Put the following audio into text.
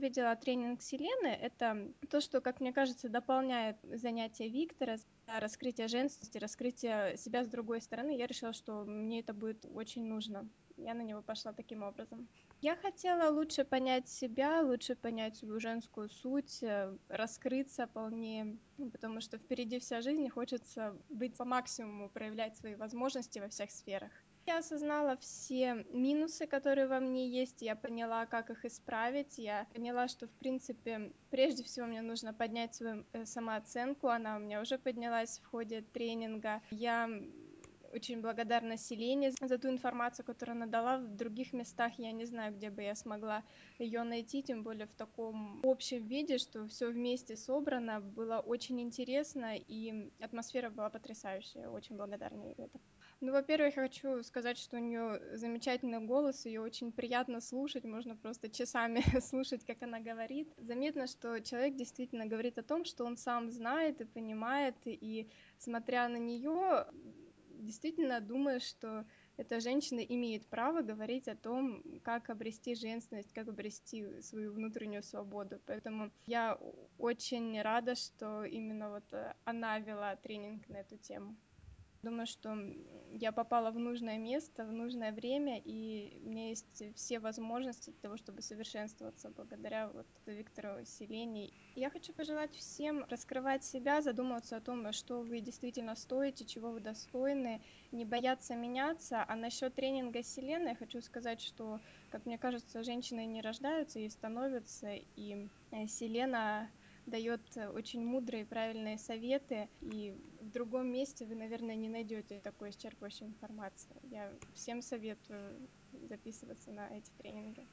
Видела тренинг Селены. Это то, что, как мне кажется, дополняет занятия Виктора, раскрытие женственности, раскрытие себя с другой стороны. Я решила, что мне это будет очень нужно. Я на него пошла таким образом. Я хотела лучше понять себя, лучше понять свою женскую суть, э, раскрыться полнее, потому что впереди вся жизнь, хочется быть по максимуму, проявлять свои возможности во всех сферах. Я осознала все минусы, которые во мне есть, я поняла, как их исправить, я поняла, что, в принципе, прежде всего мне нужно поднять свою э, самооценку, она у меня уже поднялась в ходе тренинга. Я очень благодарна Селене за ту информацию, которую она дала. В других местах я не знаю, где бы я смогла ее найти, тем более в таком общем виде, что все вместе собрано. Было очень интересно, и атмосфера была потрясающая. Очень благодарна ей за это. Ну, во-первых, я хочу сказать, что у нее замечательный голос, ее очень приятно слушать, можно просто часами слушать, как она говорит. Заметно, что человек действительно говорит о том, что он сам знает и понимает, и смотря на нее, действительно думаешь, что эта женщина имеет право говорить о том, как обрести женственность, как обрести свою внутреннюю свободу. Поэтому я очень рада, что именно вот она вела тренинг на эту тему. Думаю, что я попала в нужное место, в нужное время, и у меня есть все возможности для того, чтобы совершенствоваться благодаря вот Виктору Селени. Я хочу пожелать всем раскрывать себя, задумываться о том, что вы действительно стоите, чего вы достойны, не бояться меняться. А насчет тренинга Селены я хочу сказать, что, как мне кажется, женщины не рождаются и становятся, и э, Селена дает очень мудрые правильные советы, и в другом месте вы, наверное, не найдете такой исчерпывающей информации. Я всем советую записываться на эти тренинги.